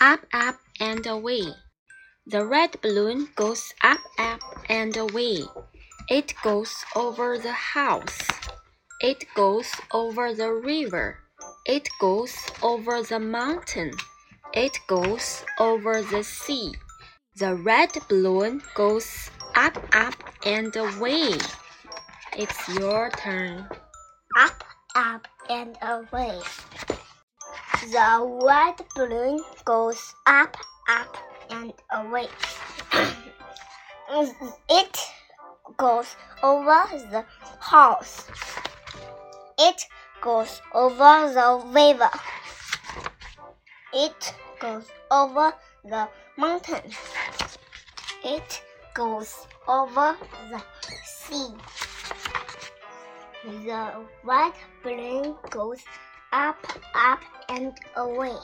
up, up, and away. The red balloon goes up, up, and away. It goes over the house. It goes over the river. It goes over the mountain. It goes over the sea. The red balloon goes up, up, and away. It's your turn. Up, up, and away. The red balloon goes up, up, and away. it goes over the house. It goes over the river. It goes over the mountain. It goes over the sea. The red balloon goes up, up, and away.